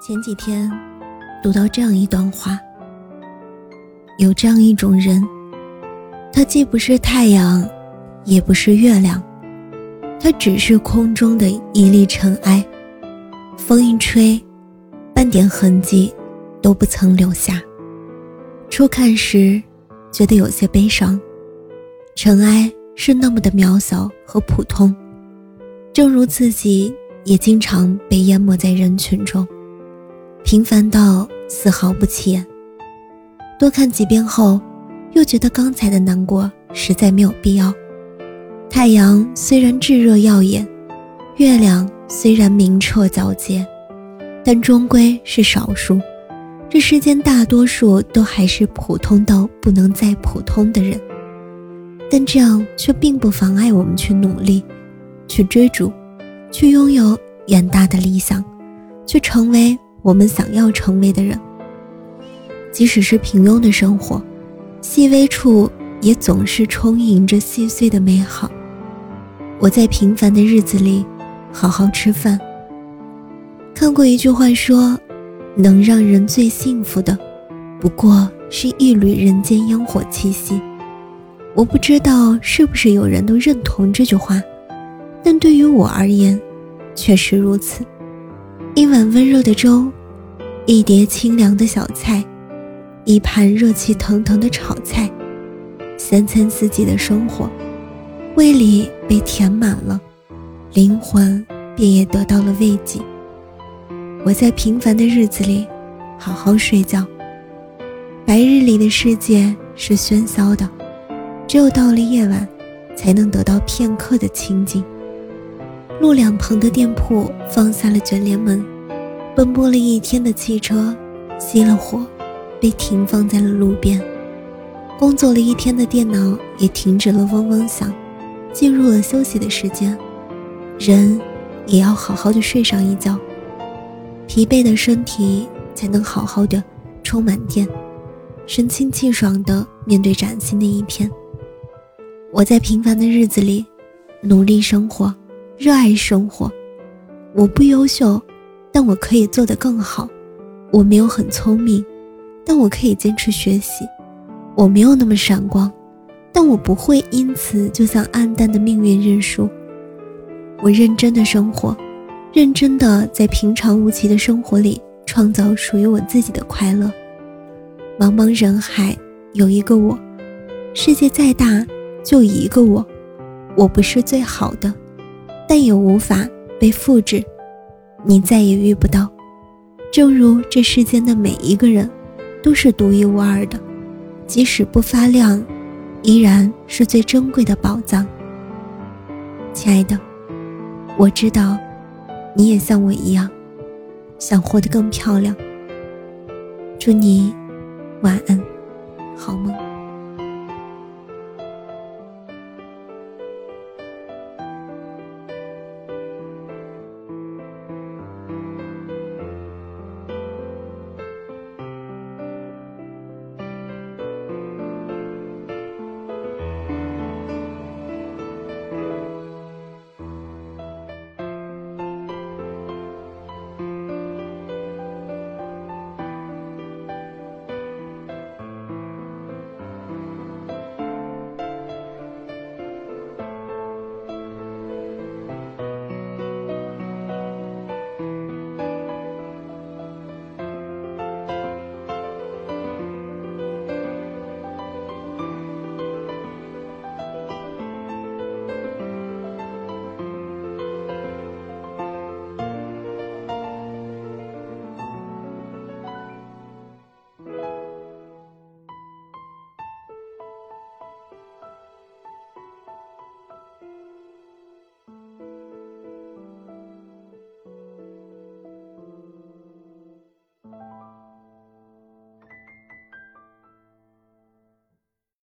前几天，读到这样一段话：有这样一种人，他既不是太阳，也不是月亮，他只是空中的一粒尘埃，风一吹，半点痕迹都不曾留下。初看时，觉得有些悲伤，尘埃是那么的渺小和普通，正如自己也经常被淹没在人群中。平凡到丝毫不起眼。多看几遍后，又觉得刚才的难过实在没有必要。太阳虽然炙热耀眼，月亮虽然明澈皎洁，但终归是少数。这世间大多数都还是普通到不能再普通的人。但这样却并不妨碍我们去努力，去追逐，去拥有远大的理想，去成为。我们想要成为的人，即使是平庸的生活，细微处也总是充盈着细碎的美好。我在平凡的日子里，好好吃饭。看过一句话说，能让人最幸福的，不过是一缕人间烟火气息。我不知道是不是有人都认同这句话，但对于我而言，确实如此。一碗温热的粥，一碟清凉的小菜，一盘热气腾腾的炒菜，三餐四季的生活，胃里被填满了，灵魂便也得到了慰藉。我在平凡的日子里好好睡觉。白日里的世界是喧嚣的，只有到了夜晚，才能得到片刻的清静。路两旁的店铺放下了卷帘门，奔波了一天的汽车熄了火，被停放在了路边。工作了一天的电脑也停止了嗡嗡响，进入了休息的时间。人也要好好的睡上一觉，疲惫的身体才能好好的充满电，神清气爽的面对崭新的一天。我在平凡的日子里努力生活。热爱生活，我不优秀，但我可以做得更好。我没有很聪明，但我可以坚持学习。我没有那么闪光，但我不会因此就向暗淡的命运认输。我认真的生活，认真的在平常无奇的生活里创造属于我自己的快乐。茫茫人海有一个我，世界再大就一个我。我不是最好的。但也无法被复制，你再也遇不到。正如这世间的每一个人，都是独一无二的，即使不发亮，依然是最珍贵的宝藏。亲爱的，我知道，你也像我一样，想活得更漂亮。祝你晚安，好梦。